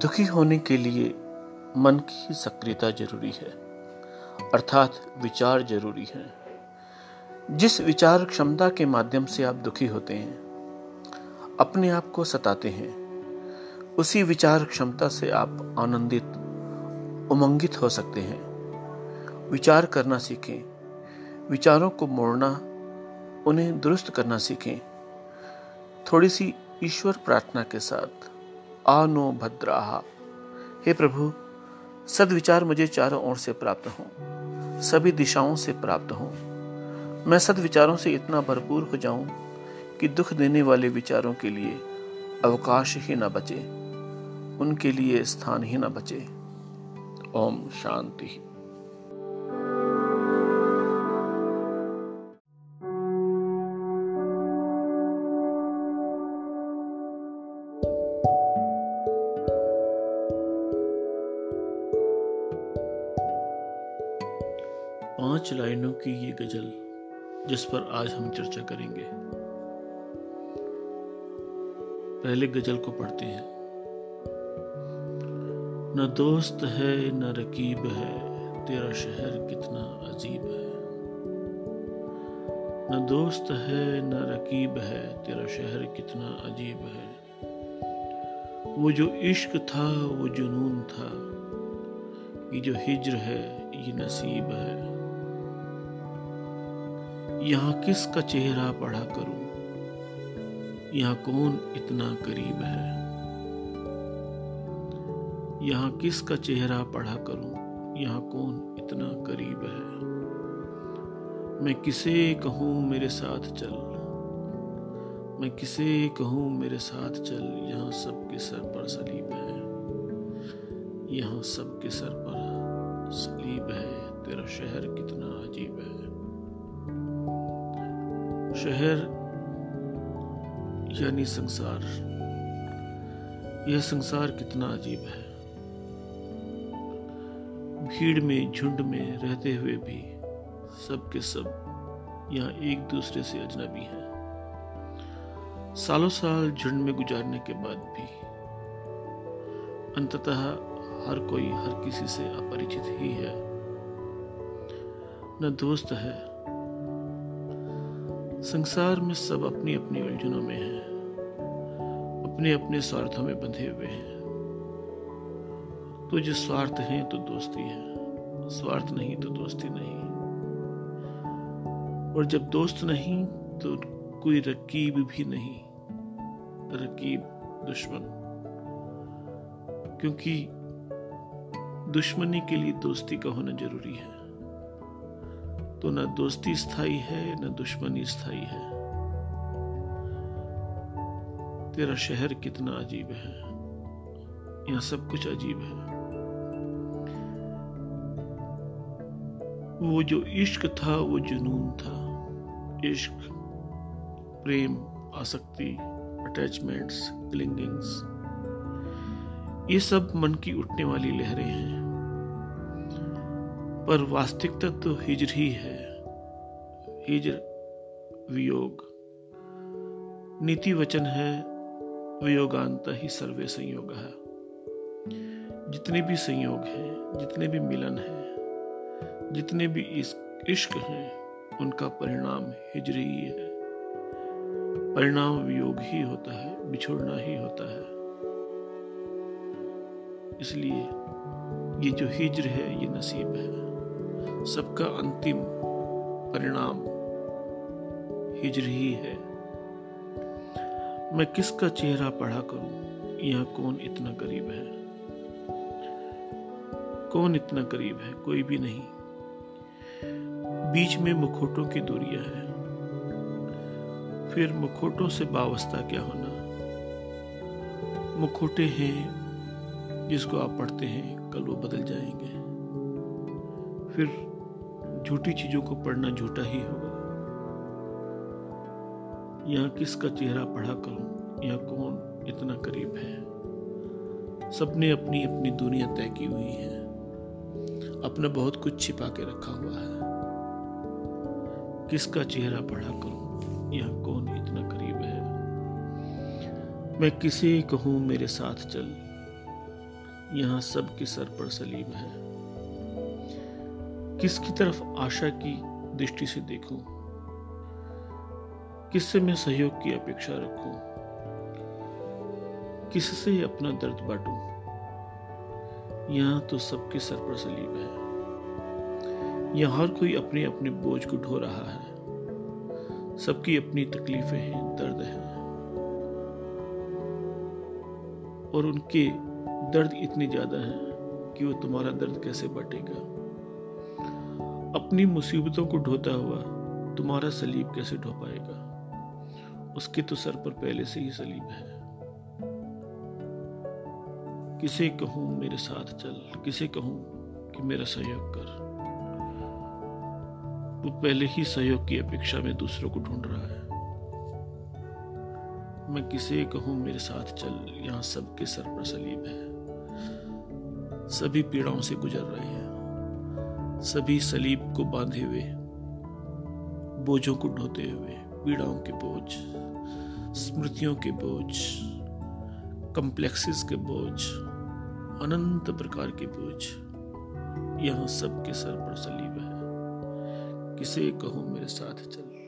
दुखी होने के लिए मन की सक्रियता ज़रूरी है, अर्थात विचार ज़रूरी है। जिस विचार क्षमता के माध्यम से आप दुखी होते हैं, अपने आप को सताते हैं, उसी विचार क्षमता से आप आनंदित, उमंगित हो सकते हैं। विचार करना सीखें, विचारों को मोड़ना, उन्हें दुरुस्त करना सीखें। थोड़ी सी ईश्वर प्रार्थना के साथ आनो भद्राहा हे प्रभु, सदविचार मुझे चारों ओर से प्राप्त हो, सभी दिशाओं से प्राप्त हो। मैं सदविचारों से इतना भरपूर हो जाऊँ कि दुख देने वाले विचारों के लिए अवकाश ही न बचे, उनके लिए स्थान ही न बचे। ओम शांति। पाँच लाइनों की ये गज़ल जिस पर आज हम चर्चा करेंगे। पहले गज़ल को पढ़ते हैं। न दोस्त है, न रकीब है, तेरा शहर कितना अजीब है। न दोस्त है, न रकीब है, तेरा शहर कितना अजीब है। वो जो इश्क था, वो जुनून था। ये जो हिजर है, ये नसीब है। यहाँ किसका चेहरा पढ़ा करूँ? यहाँ कौन इतना करीब है? यहाँ किसका चेहरा पढ़ा करूँ? यहाँ कौन इतना करीब है? मैं किसे कहूँ मेरे साथ चल? मैं किसे कहूँ मेरे साथ चल? यहाँ सबके सर पर सलीब है। यहाँ सबके सर पर सलीब है। तेरा शहर कितना अजीब है। शहर यानी संसार। यह संसार कितना अजीब है। भीड़ में, झुंड में रहते हुए भी सब के सब यहाँ एक दूसरे से अजनबी हैं। सालों साल झुंड में गुजारने के बाद भी अंततः हर कोई हर किसी से अपरिचित ही है। न दोस्त है संसार में सब अपनी अपनी उलझनों में हैं अपने अपने स्वार्थों में बंधे हुए हैं। तो जो स्वार्थ है तो दोस्ती है। स्वार्थ नहीं तो दोस्ती नहीं। और जब दोस्त नहीं तो कोई रकीब भी नहीं। रकीब, दुश्मन। क्योंकि दुश्मनी के लिए दोस्ती का होना ज़रूरी है। तो न दोस्ती स्थायी है, न दुश्मनी स्थायी है। तेरा शहर कितना अजीब है। यहाँ सब कुछ अजीब है। वो जो इश्क था, वो जुनून था। इश्क, प्रेम, आसक्ति अटैचमेंट्स क्लिंगिंग्स ये सब मन की उठने वाली लहरें हैं। पर वास्तविकता तो हिजर ही है। हिजर वियोग। नीति वचन है, वियोगांत ही सर्वे संयोग है। जितने भी संयोग हैं, जितने भी मिलन हैं, जितने भी इस इश्क हैं, उनका परिणाम हिजरी ही है। परिणाम वियोग ही होता है, बिछोड़ना ही होता है। इसलिए ये जो हिजर है, ये नसीब है। सबका अंतिम परिणाम हिजर ही है। मैं किसका चेहरा पढ़ा करूँ? यह कौन इतना करीब है? कौन इतना करीब है? कोई भी नहीं। बीच में मुखोटों की दूरियाँ है। फिर मुखोटों से बावस्ता क्या होना? मुखोटे हैं जिसको आप पढ़ते हैं, कल वो बदल जाएँगे। फिर झूठी चीज़ों को पढ़ना झूठा ही होगा। यहाँ किसका चेहरा पढ़ा करूँ? यहाँ कौन इतना करीब है? सबने अपनी अपनी दुनिया तय की हुई है। अपना बहुत कुछ छिपा के रखा हुआ है। किसका चेहरा पढ़ा करूँ? यहाँ कौन इतना करीब है? मैं किसे कहूँ मेरे साथ चल? यहाँ सबके सर पर सलीब है। किसकी तरफ़ आशा की दृष्टि से देखूँ? किससे मैं सहयोग की अपेक्षा रखूँ? किससे अपना दर्द बांटूं? यहाँ तो सबके सर पर सलीब है। यहाँ हर कोई अपने अपने बोझ को ढो रहा है। सबकी अपनी तकलीफें हैं, दर्द है। और उनके दर्द इतने ज़्यादा हैं कि वो तुम्हारा दर्द कैसे बांटेगा? अपनी मुसीबतों को ढोता हुआ तुम्हारा सलीब कैसे ढो पाएगा? उसके तो सर पर पहले से ही सलीब है। किसे कहूँ मेरे साथ चल? किसे कहूँ कि मेरा सहयोग कर? वो पहले ही सहयोग की अपेक्षा में दूसरों को ढूंढ रहा है। मैं किसे कहूँ मेरे साथ चल? यहाँ सबके सर पर सलीब है। सभी पीड़ाओं से गुजर रहे हैं। सभी सलीब को बांधे हुए, बोझों को ढोते हुए, पीड़ाओं के बोझ, स्मृतियों के बोझ कम्प्लेक्सेस के बोझ, अनंत प्रकार के बोझ। यहाँ सबके सर पर सलीब है। किसे कहूँ मेरे साथ चल?